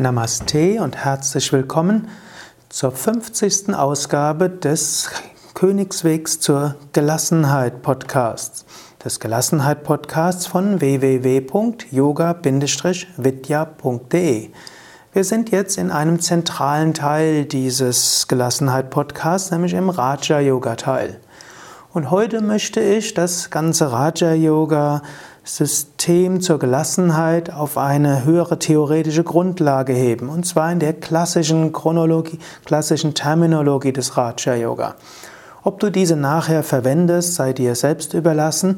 Namaste und herzlich willkommen zur 50. Ausgabe des Königswegs zur Gelassenheit Podcasts. Des Gelassenheit Podcasts von www.yoga-vidya.de. Wir sind jetzt in einem zentralen Teil dieses Gelassenheit Podcasts, nämlich im Raja Yoga Teil. Und heute möchte ich das ganze Raja Yoga System zur Gelassenheit auf eine höhere theoretische Grundlage heben, und zwar in der klassischen Chronologie, klassischen Terminologie des Raja Yoga. Ob du diese nachher verwendest, sei dir selbst überlassen.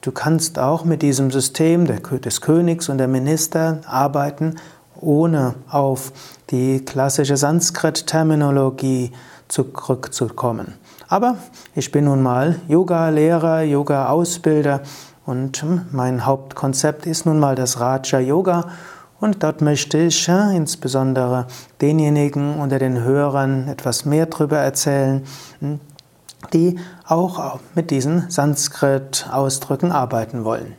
Du kannst auch mit diesem System des Königs und der Minister arbeiten, ohne auf die klassische Sanskrit-Terminologie zurückzukommen. Aber ich bin nun mal Yoga-Lehrer, Yoga-Ausbilder und mein Hauptkonzept ist nun mal das Raja Yoga. Und dort möchte ich insbesondere denjenigen unter den Hörern etwas mehr darüber erzählen, hm, die auch mit diesen Sanskrit-Ausdrücken arbeiten wollen.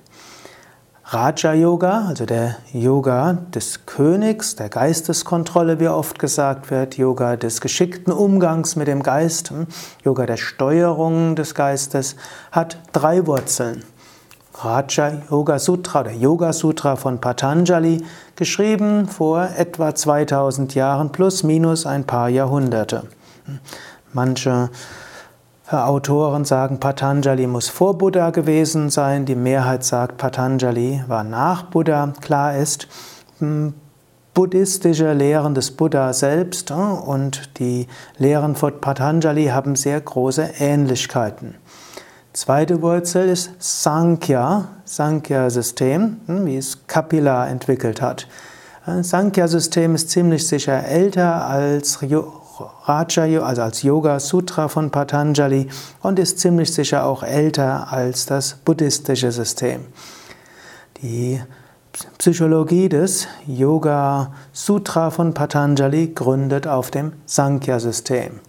Raja Yoga, also der Yoga des Königs, der Geisteskontrolle, wie oft gesagt wird, Yoga des geschickten Umgangs mit dem Geist, hm, Yoga der Steuerung des Geistes, hat drei Wurzeln. Raja Yoga Sutra oder Yoga Sutra von Patanjali, geschrieben vor etwa 2000 Jahren plus minus ein paar Jahrhunderte. Manche Autoren sagen, Patanjali muss vor Buddha gewesen sein, die Mehrheit sagt, Patanjali war nach Buddha. Klar ist, buddhistische Lehren des Buddha selbst hm, und die Lehren von Patanjali haben sehr große Ähnlichkeiten. Zweite Wurzel ist Sankhya, Sankhya-System, hm, wie es Kapila entwickelt hat. Sankhya-System ist ziemlich sicher älter als Raja, also als Yoga Sutra von Patanjali und ist ziemlich sicher auch älter als das buddhistische System. Die Psychologie des Yoga Sutra von Patanjali gründet auf dem Sankhya-System.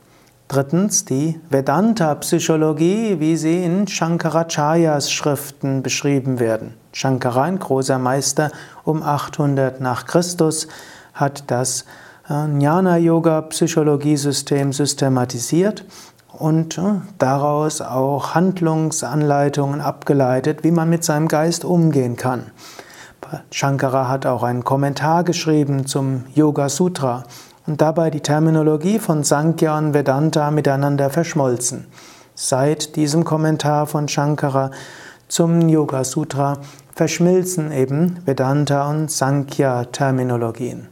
Drittens die Vedanta-Psychologie, wie sie in Shankaracharyas Schriften beschrieben werden. Shankara, ein großer Meister um 800 nach Christus, hat das äh, Jnana-Yoga-Psychologiesystem systematisiert und äh, daraus auch Handlungsanleitungen abgeleitet, wie man mit seinem Geist umgehen kann. Shankara hat auch einen Kommentar geschrieben zum Yoga Sutra und dabei die Terminologie von Sankhya und Vedanta miteinander verschmolzen. Seit diesem Kommentar von Shankara zum Yoga Sutra verschmilzen eben Vedanta und Sankhya Terminologien.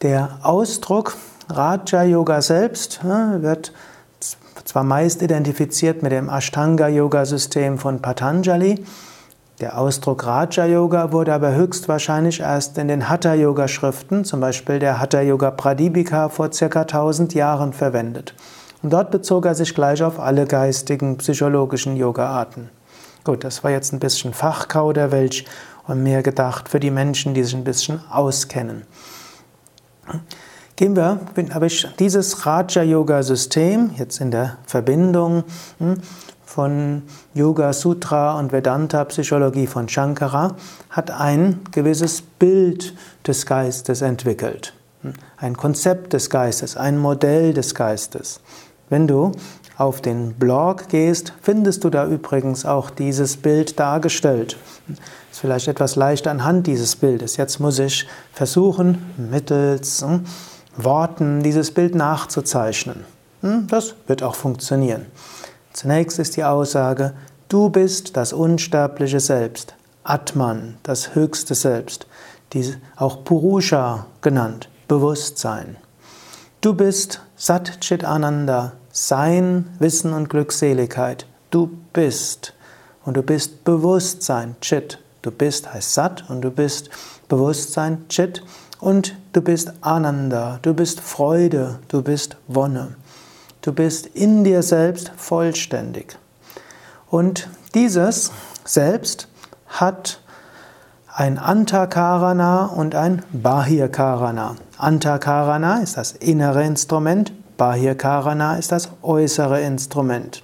Der Ausdruck Raja Yoga selbst wird zwar meist identifiziert mit dem Ashtanga Yoga System von Patanjali, der Ausdruck Raja Yoga wurde aber höchstwahrscheinlich erst in den Hatha Yoga Schriften, zum Beispiel der Hatha Yoga Pradipika, vor circa 1000 Jahren verwendet. Und dort bezog er sich gleich auf alle geistigen, psychologischen Yoga-Arten. Gut, das war jetzt ein bisschen Fachkauderwelsch und mehr gedacht für die Menschen, die sich ein bisschen auskennen. Gehen wir, habe ich dieses Raja-Yoga-System jetzt in der Verbindung hm, von Yoga Sutra und Vedanta Psychologie von Shankara hat ein gewisses Bild des Geistes entwickelt. Ein Konzept des Geistes, ein Modell des Geistes. Wenn du auf den Blog gehst, findest du da übrigens auch dieses Bild dargestellt. Ist vielleicht etwas leicht anhand dieses Bildes. Jetzt muss ich versuchen, mittels hm, Worten dieses Bild nachzuzeichnen. Hm, das wird auch funktionieren. Zunächst ist die Aussage, du bist das unsterbliche Selbst, Atman, das höchste Selbst, auch Purusha genannt, Bewusstsein. Du bist Sat Chit Ananda, Sein, Wissen und Glückseligkeit. Du bist. Und du bist Bewusstsein, Chit. Du bist heißt Sat und du bist Bewusstsein, Chit. Und du bist Ananda, du bist Freude, du bist Wonne. Du bist in dir selbst vollständig. Und dieses Selbst hat ein Antakarana und ein Bahirkarana. Antakarana ist das innere Instrument, Bahirkarana ist das äußere Instrument.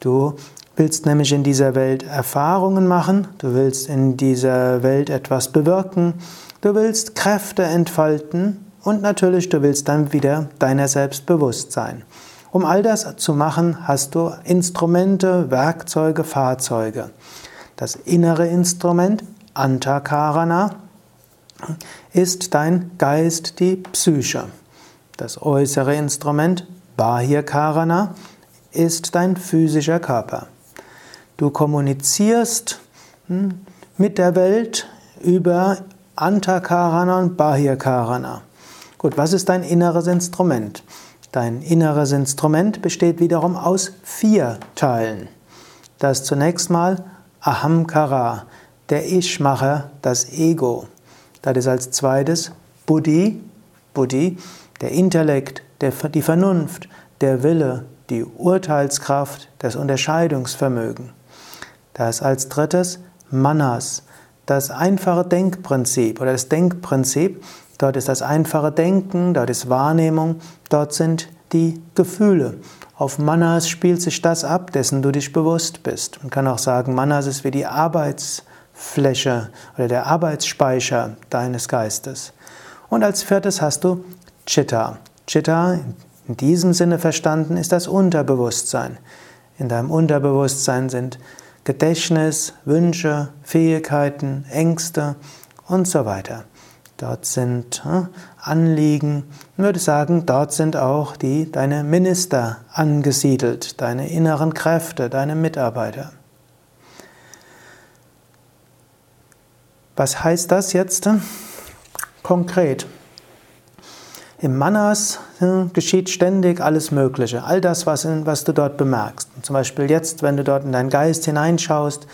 Du willst nämlich in dieser Welt Erfahrungen machen, du willst in dieser Welt etwas bewirken, Du willst Kräfte entfalten und natürlich du willst dann wieder deiner selbst bewusst sein. Um all das zu machen, hast du Instrumente, Werkzeuge, Fahrzeuge. Das innere Instrument, Antakarana, ist dein Geist, die Psyche. Das äußere Instrument, Bahirkarana, ist dein physischer Körper. Du kommunizierst hm, mit der Welt über Antakarana und Bahirkarana. Gut, was ist dein inneres Instrument? Dein inneres Instrument besteht wiederum aus vier Teilen. Das ist zunächst mal Ahamkara, der Ich-Macher, das Ego. Das ist als zweites Buddhi, Buddhi, der Intellekt, der, die Vernunft, der Wille, die Urteilskraft, das Unterscheidungsvermögen. Das als drittes Manas, das einfache Denkprinzip oder das Denkprinzip. Dort ist das einfache Denken, dort ist Wahrnehmung, dort sind die Gefühle. Auf Manas spielt sich das ab, dessen du dich bewusst bist. Man kann auch sagen, Manas ist wie die Arbeitsfläche oder der Arbeitsspeicher deines Geistes. Und als viertes hast du Chitta. Chitta, in diesem Sinne verstanden, ist das Unterbewusstsein. In deinem Unterbewusstsein sind Gedächtnis, Wünsche, Fähigkeiten, Ängste und so weiter. Dort sind äh, Anliegen. Ich würde sagen, dort sind auch die, deine Minister angesiedelt, deine inneren Kräfte, deine Mitarbeiter. Was heißt das jetzt konkret? Im Manas ja, geschieht ständig alles Mögliche, all das, was, was du dort bemerkst. Zum Beispiel jetzt, wenn du dort in deinen Geist hineinschaust,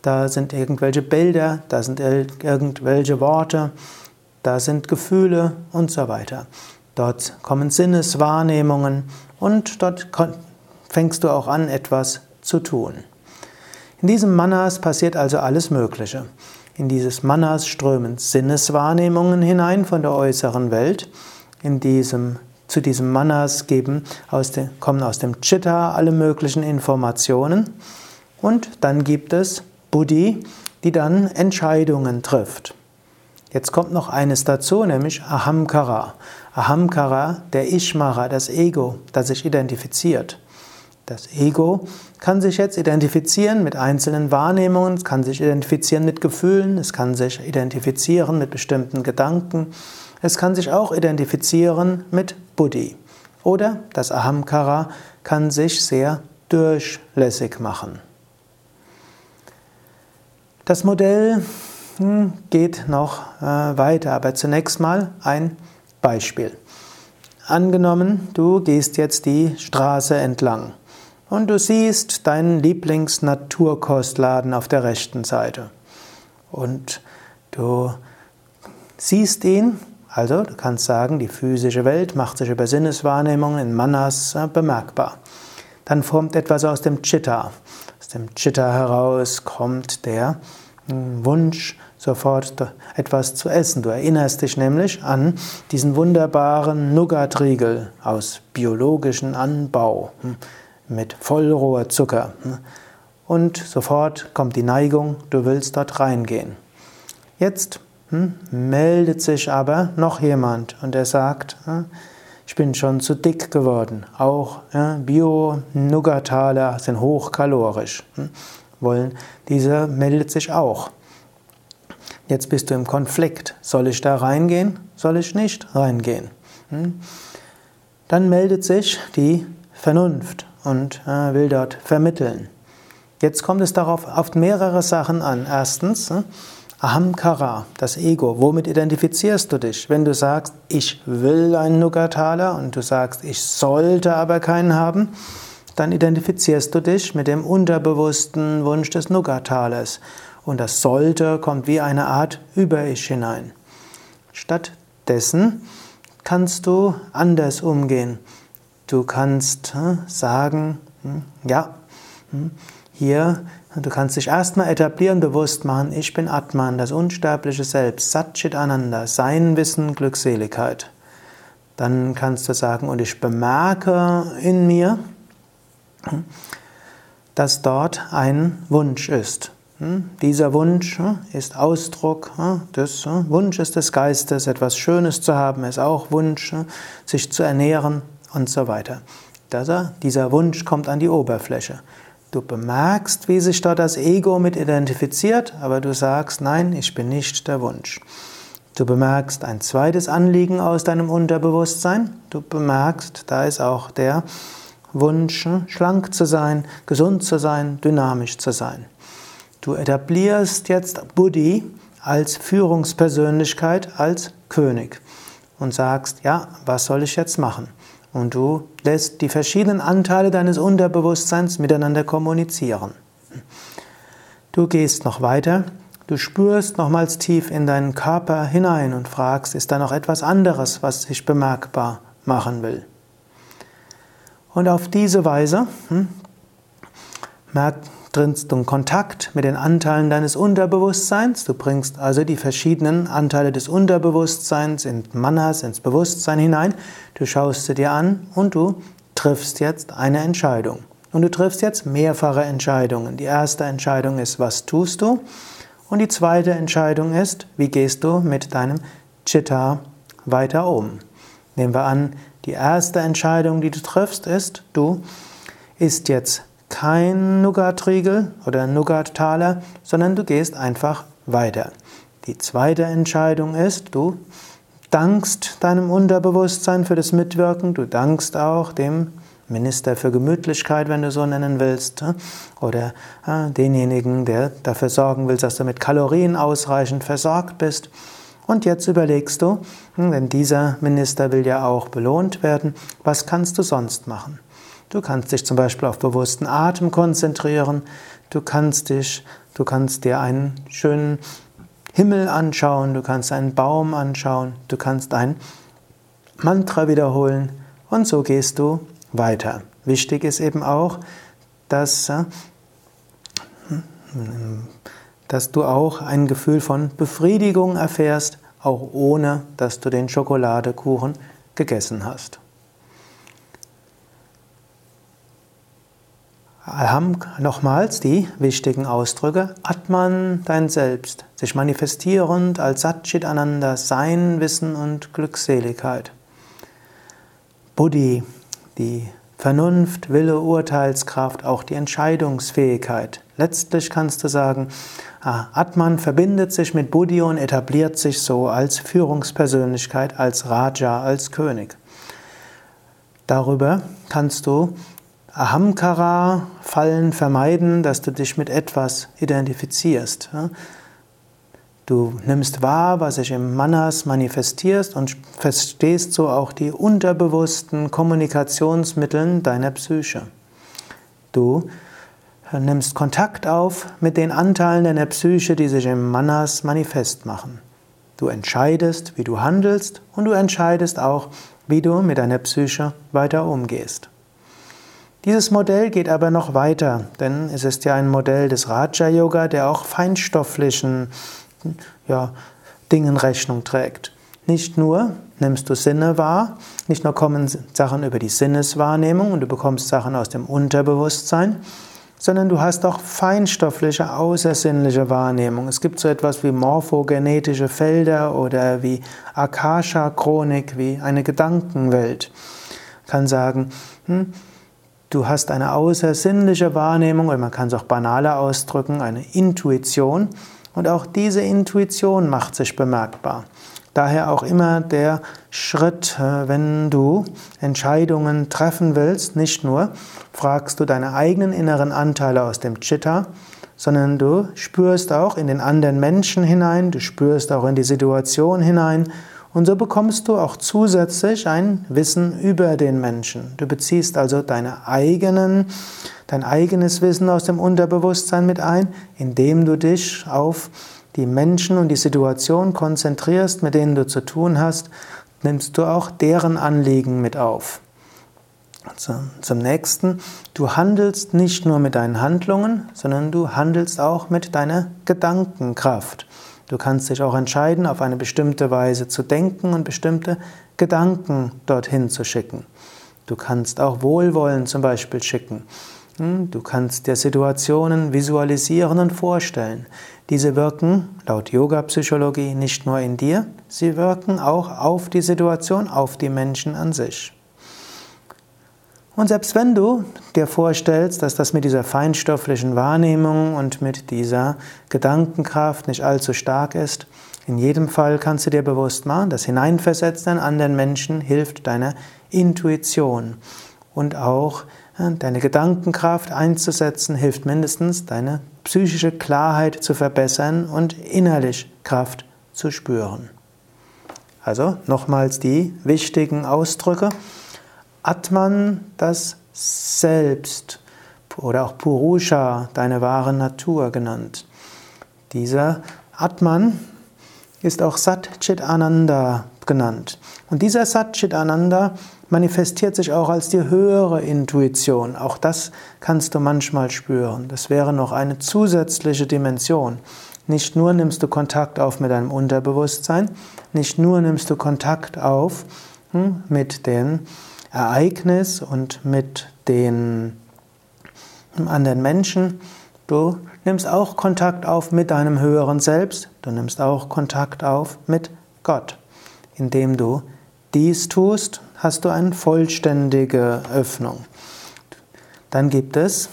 da sind irgendwelche Bilder, da sind irgendwelche Worte, da sind Gefühle und so weiter. Dort kommen Sinneswahrnehmungen und dort fängst du auch an, etwas zu tun. In diesem Manas passiert also alles Mögliche. In dieses Manas strömen Sinneswahrnehmungen hinein von der äußeren Welt in diesem, zu diesem Manas geben, aus dem, kommen aus dem Chitta alle möglichen Informationen. Und dann gibt es Buddhi, die dann Entscheidungen trifft. Jetzt kommt noch eines dazu, nämlich Ahamkara. Ahamkara, der Ishmara, das Ego, das sich identifiziert. Das Ego kann sich jetzt identifizieren mit einzelnen Wahrnehmungen, es kann sich identifizieren mit Gefühlen, es kann sich identifizieren mit bestimmten Gedanken, es kann sich auch identifizieren mit Buddhi. Oder das Ahamkara kann sich sehr durchlässig machen. Das Modell geht noch äh, weiter, aber zunächst mal ein Beispiel. Angenommen, du gehst jetzt die Straße entlang und du siehst deinen Lieblingsnaturkostladen auf der rechten Seite. Und du siehst ihn also, du kannst sagen, die physische Welt macht sich über Sinneswahrnehmung in Manas äh, bemerkbar. Dann formt etwas aus dem Chitta. Aus dem Chitta heraus kommt der hm, Wunsch, sofort etwas zu essen. Du erinnerst dich nämlich an diesen wunderbaren Nougat-Riegel aus biologischem Anbau hm, mit Vollrohrzucker. Hm. Und sofort kommt die Neigung, du willst dort reingehen. Jetzt hm, meldet sich aber noch jemand und er sagt, hm, ich bin schon zu dick geworden. Auch ja, Bio-Nougatale sind hochkalorisch. Hm, wollen, dieser meldet sich auch. Jetzt bist du im Konflikt. Soll ich da reingehen? Soll ich nicht reingehen? Hm? Dann meldet sich die Vernunft und äh, will dort vermitteln. Jetzt kommt es darauf auf mehrere Sachen an. Erstens, hm, Ahamkara, das Ego, womit identifizierst du dich? Wenn du sagst, ich will einen Nugataler und du sagst, ich sollte aber keinen haben, dann identifizierst du dich mit dem unterbewussten Wunsch des Nugatalers. Und das sollte kommt wie eine Art Über-Ich hinein. Stattdessen kannst du anders umgehen. Du kannst hm, sagen, hm, ja, hm, hier Du kannst dich erstmal etablieren, bewusst machen, ich bin Atman, das unsterbliche Selbst, Satchit Ananda, Sein, Wissen, Glückseligkeit. Dann kannst du sagen, und ich bemerke in mir, dass dort ein Wunsch ist. Hm, dieser Wunsch hm, ist Ausdruck hm, des Wunsches des Geistes, etwas Schönes zu haben, ist auch Wunsch, sich zu ernähren und so weiter. Dieser Wunsch kommt an die Oberfläche. Du bemerkst, wie sich dort das Ego mit identifiziert, aber du sagst, nein, ich bin nicht der Wunsch. Du bemerkst ein zweites Anliegen aus deinem Unterbewusstsein. Du bemerkst, da ist auch der Wunsch, schlank zu sein, gesund zu sein, dynamisch zu sein. Du etablierst jetzt Buddhi als Führungspersönlichkeit, als König und sagst, ja, was soll ich jetzt machen? Und du lässt die verschiedenen Anteile deines Unterbewusstseins miteinander kommunizieren. Du gehst noch weiter Du spürst nochmals tief in deinen Körper hinein und fragst, ist da noch etwas anderes, was sich bemerkbar machen will? Und auf diese Weise hm, trittst du in Kontakt mit den Anteilen deines Unterbewusstseins. Du bringst also die verschiedenen Anteile des Unterbewusstseins in Manas, ins Bewusstsein hinein. Du schaust sie dir an und du triffst jetzt eine Entscheidung. Und du triffst jetzt mehrfache Entscheidungen. Die erste Entscheidung ist, was tust du? Und die zweite Entscheidung ist, wie gehst du mit deinem Chitta weiter um? Nehmen wir an, die erste Entscheidung, die du triffst, ist, du isst jetzt kein Nougat-Riegel oder Nougat-Taler, sondern du gehst einfach weiter. Die zweite Entscheidung ist, du dankst deinem Unterbewusstsein für das Mitwirken, du dankst auch dem Minister für Gemütlichkeit, wenn du so nennen willst, äh, oder äh, denjenigen, der dafür sorgen will, dass du mit Kalorien ausreichend versorgt bist. Und jetzt überlegst du, hm, denn dieser Minister will ja auch belohnt werden, was kannst du sonst machen? Du kannst dich zum Beispiel auf bewussten Atem konzentrieren, du kannst dich, du kannst dir einen schönen Himmel anschauen, du kannst einen Baum anschauen, du kannst ein Mantra wiederholen und so gehst du weiter. Wichtig ist eben auch, dass, äh, dass du auch ein Gefühl von Befriedigung erfährst, auch ohne dass du den Schokoladekuchen gegessen hast. Haben nochmals die wichtigen Ausdrücke. Atman, dein Selbst, sich manifestierend als Satchit Ananda, Sein, Wissen und Glückseligkeit. Buddhi, die Vernunft, Wille, Urteilskraft, auch die Entscheidungsfähigkeit. Letztlich kannst du sagen, ah, Atman verbindet sich mit Buddhi und etabliert sich so als Führungspersönlichkeit, als Raja, als König. Darüber kannst du Ahamkara-Fallen vermeiden, dass du dich mit etwas identifizierst. Du nimmst wahr, was sich im Manas manifestierst und verstehst so auch die unterbewussten Kommunikationsmittel deiner Psyche. Du nimmst Kontakt auf mit den Anteilen deiner Psyche, die sich im Manas manifest machen. Du entscheidest, wie du handelst und du entscheidest auch, wie du mit deiner Psyche weiter umgehst. Dieses Modell geht aber noch weiter, denn es ist ja ein Modell des Raja Yoga, der auch feinstofflichen ja, Dingen Rechnung trägt. Nicht nur nimmst du Sinne wahr, nicht nur kommen Sachen über die Sinneswahrnehmung und du bekommst Sachen aus dem Unterbewusstsein, sondern du hast auch feinstoffliche, außersinnliche Wahrnehmung. Es gibt so etwas wie morphogenetische Felder oder wie Akasha-Chronik, wie eine Gedankenwelt. Man kann sagen, hm, du hast eine außersinnliche Wahrnehmung, oder man kann es auch banaler ausdrücken, eine Intuition. Und auch diese Intuition macht sich bemerkbar. Daher auch immer der Schritt, äh, wenn du Entscheidungen treffen willst, nicht nur fragst du deine eigenen inneren Anteile aus dem Chitta, sondern du spürst auch in den anderen Menschen hinein, du spürst auch in die Situation hinein und so bekommst du auch zusätzlich ein Wissen über den Menschen. Du beziehst also deine eigenen, dein eigenes Wissen aus dem Unterbewusstsein mit ein, indem du dich auf die Menschen und die Situation konzentrierst, mit denen du zu tun hast, nimmst du auch deren Anliegen mit auf. Zum nächsten, du handelst nicht nur mit deinen Handlungen, sondern du handelst auch mit deiner Gedankenkraft. Du kannst dich auch entscheiden, auf eine bestimmte Weise zu denken und bestimmte Gedanken dorthin zu schicken. Du kannst auch Wohlwollen zum Beispiel schicken. Hm, du kannst dir Situationen visualisieren und vorstellen. Diese wirken laut Yoga-Psychologie nicht nur in dir, sie wirken auch auf die Situation, auf die Menschen an sich. Und selbst wenn du dir vorstellst, dass das mit dieser feinstofflichen Wahrnehmung und mit dieser Gedankenkraft nicht allzu stark ist, in jedem Fall kannst du dir bewusst machen, das Hineinversetzen in anderen Menschen hilft deiner Intuition und auch deine Gedankenkraft einzusetzen, hilft mindestens deine psychische Klarheit zu verbessern und innerlich Kraft zu spüren. Also nochmals die wichtigen Ausdrücke. Atman, das Selbst oder auch Purusha, deine wahre Natur genannt. Dieser Atman ist auch Sat Chit Ananda genannt. Und dieser Sat Chit Ananda manifestiert sich auch als die höhere Intuition. Auch das kannst du manchmal spüren. Das wäre noch eine zusätzliche Dimension. Nicht nur nimmst du Kontakt auf mit deinem Unterbewusstsein, nicht nur nimmst du Kontakt auf hm, mit dem Ereignis und mit den anderen Menschen, du nimmst auch Kontakt auf mit deinem höheren Selbst, du nimmst auch Kontakt auf mit Gott. Indem du dies tust, hast du eine vollständige Öffnung. Dann gibt es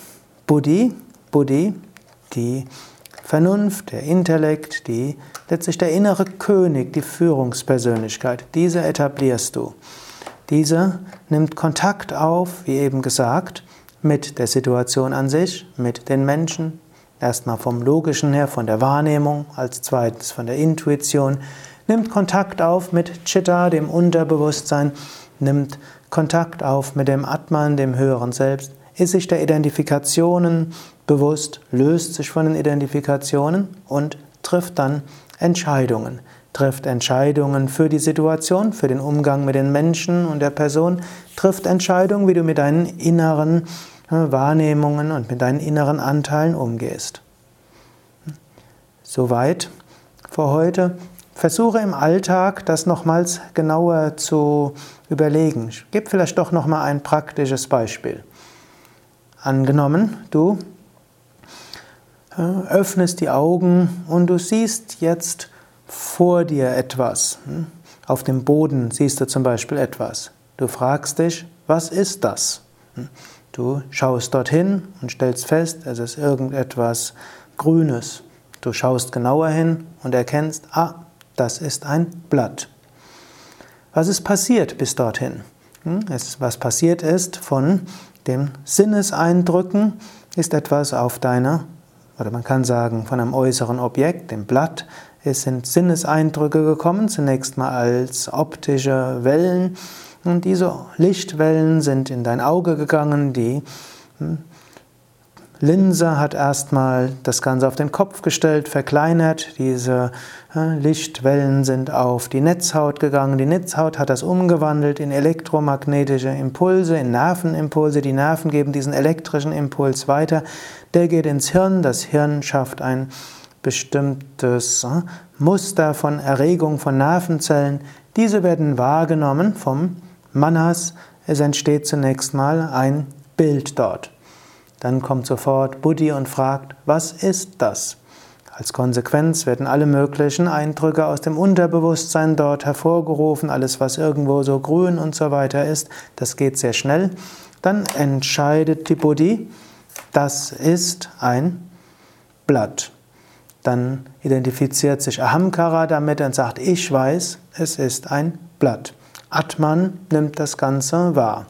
Buddhi, Buddhi, die Vernunft, der Intellekt, die letztlich der innere König, die Führungspersönlichkeit. Diese etablierst du. Diese nimmt Kontakt auf, wie eben gesagt, mit der Situation an sich, mit den Menschen, erstmal vom Logischen her, von der Wahrnehmung, als zweites von der Intuition, nimmt Kontakt auf mit Chitta, dem Unterbewusstsein, nimmt Kontakt auf mit dem Atman, dem höheren Selbst, ist sich der Identifikationen bewusst, löst sich von den Identifikationen und trifft dann Entscheidungen. Trifft Entscheidungen für die Situation, für den Umgang mit den Menschen und der Person, trifft Entscheidungen, wie du mit deinen inneren Wahrnehmungen und mit deinen inneren Anteilen umgehst. Soweit für heute. Versuche im Alltag das nochmals genauer zu überlegen. Gebe vielleicht doch nochmal ein praktisches Beispiel. Angenommen, du äh, öffnest die Augen und du siehst jetzt vor dir etwas. Hm? Auf dem Boden siehst du zum Beispiel etwas. Du fragst dich, was ist das? Hm? Du schaust dorthin und stellst fest, es ist irgendetwas Grünes. Du schaust genauer hin und erkennst, ah, das ist ein Blatt. Was ist passiert bis dorthin? Hm, was passiert ist von den Sinneseindrücken, ist etwas auf deiner, oder man kann sagen, von einem äußeren Objekt, dem Blatt, es sind Sinneseindrücke gekommen, zunächst mal als optische Wellen, und diese Lichtwellen sind in dein Auge gegangen, die hm, Linse hat erstmal das Ganze auf den Kopf gestellt, verkleinert. Diese hm, Lichtwellen sind auf die Netzhaut gegangen. Die Netzhaut hat das umgewandelt in elektromagnetische Impulse, in Nervenimpulse. Die Nerven geben diesen elektrischen Impuls weiter. Der geht ins Hirn. Das Hirn schafft ein bestimmtes hm, Muster von Erregung von Nervenzellen. Diese werden wahrgenommen vom Manas, es entsteht zunächst mal ein Bild dort. Dann kommt sofort Buddhi und fragt, was ist das? Als Konsequenz werden alle möglichen Eindrücke aus dem Unterbewusstsein dort hervorgerufen, alles was irgendwo so grün und so weiter ist, das geht sehr schnell. Dann entscheidet die Buddhi, das ist ein Blatt. Dann identifiziert sich Ahamkara damit und sagt, ich weiß, es ist ein Blatt. Atman nimmt das Ganze wahr.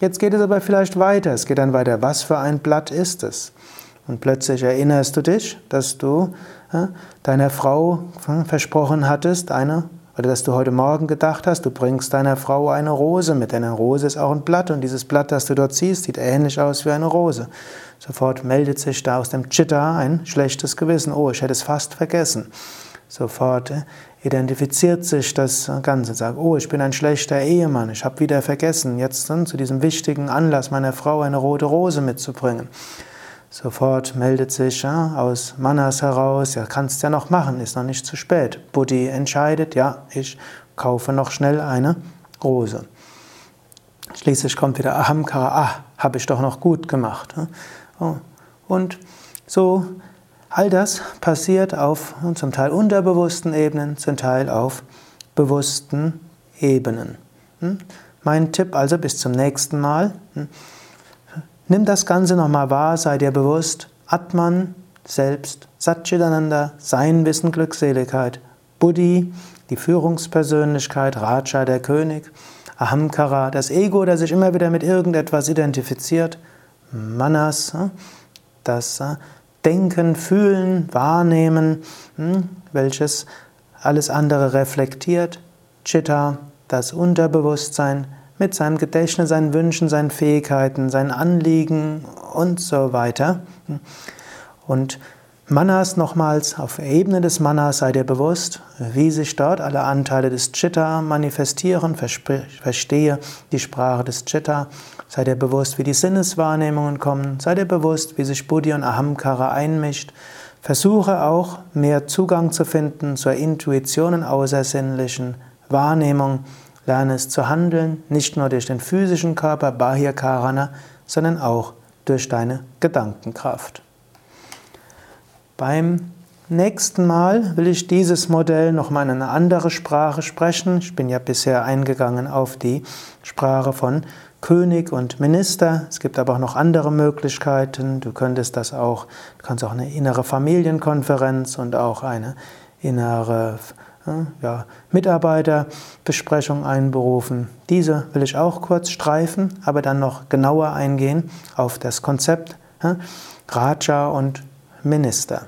Jetzt geht es aber vielleicht weiter. Es geht dann weiter. Was für ein Blatt ist es? Und plötzlich erinnerst du dich, dass du äh, deiner Frau äh, versprochen hattest, eine, oder dass du heute Morgen gedacht hast, du bringst deiner Frau eine Rose mit. Denn eine Rose ist auch ein Blatt und dieses Blatt, das du dort siehst, sieht ähnlich aus wie eine Rose. Sofort meldet sich da aus dem Chitta ein schlechtes Gewissen. Oh, ich hätte es fast vergessen. Sofort äh, identifiziert sich das Ganze, sagt, oh, ich bin ein schlechter Ehemann, ich habe wieder vergessen, jetzt dann zu diesem wichtigen Anlass meiner Frau eine rote Rose mitzubringen. Sofort meldet sich ja, aus Manas heraus, ja, kannst ja noch machen, ist noch nicht zu spät. Buddhi entscheidet, ja, ich kaufe noch schnell eine Rose. Schließlich kommt wieder Ahamkara, ah, habe ich doch noch gut gemacht. Oh. Und so all das passiert auf zum Teil unterbewussten Ebenen, zum Teil auf bewussten Ebenen. Hm? Mein Tipp also bis zum nächsten Mal. Hm? Nimm das Ganze nochmal wahr, sei dir bewusst, Atman, Selbst, Satchitananda, Sein, Wissen, Glückseligkeit, Buddhi, die Führungspersönlichkeit, Raja, der König, Ahamkara, das Ego, das sich immer wieder mit irgendetwas identifiziert, Manas, hm? das Denken, Fühlen, Wahrnehmen, welches alles andere reflektiert, Chitta, das Unterbewusstsein mit seinem Gedächtnis, seinen Wünschen, seinen Fähigkeiten, seinen Anliegen und so weiter. Und Manas nochmals, auf der Ebene des Manas sei dir bewusst, wie sich dort alle Anteile des Chitta manifestieren, verstehe die Sprache des Chitta, sei dir bewusst, wie die Sinneswahrnehmungen kommen, sei dir bewusst, wie sich Buddhi und Ahamkara einmischt, versuche auch mehr Zugang zu finden zur Intuition und außersinnlichen Wahrnehmung, lerne es zu handeln, nicht nur durch den physischen Körper, Bahya Karana, sondern auch durch deine Gedankenkraft. Beim nächsten Mal will ich dieses Modell nochmal in eine andere Sprache sprechen. Ich bin ja bisher eingegangen auf die Sprache von König und Minister. Es gibt aber auch noch andere Möglichkeiten. Du könntest das auch, du kannst auch eine innere Familienkonferenz und auch eine innere ja, Mitarbeiterbesprechung einberufen. Diese will ich auch kurz streifen, aber dann noch genauer eingehen auf das Konzept Raja und Minister.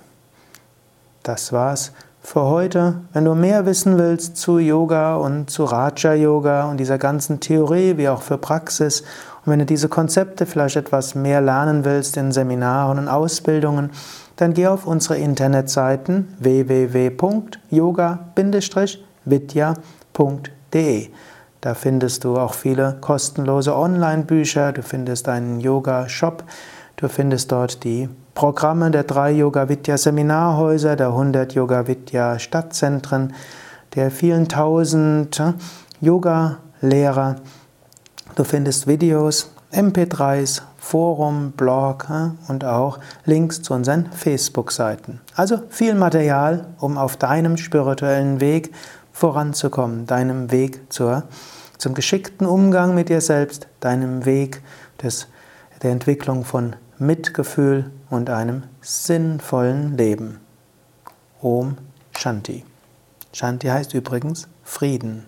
Das war's für heute. Wenn du mehr wissen willst zu Yoga und zu Raja Yoga und dieser ganzen Theorie wie auch für Praxis und wenn du diese Konzepte vielleicht etwas mehr lernen willst in Seminaren und Ausbildungen, dann geh auf unsere Internetseiten www.yoga-vidya.de. Da findest du auch viele kostenlose Online-Bücher, du findest einen Yoga-Shop, du findest dort die Programme der drei Yoga Vidya Seminarhäuser, der 100 Yoga Vidya Stadtzentren, der vielen tausend Yoga Lehrer. Du findest Videos, MP3s, Forum, Blog und auch Links zu unseren Facebook-Seiten. Also viel Material, um auf deinem spirituellen Weg voranzukommen, deinem Weg zur, zum geschickten Umgang mit dir selbst, deinem Weg des, der Entwicklung von Mitgefühl und einem sinnvollen Leben. Om Shanti. Shanti heißt übrigens Frieden.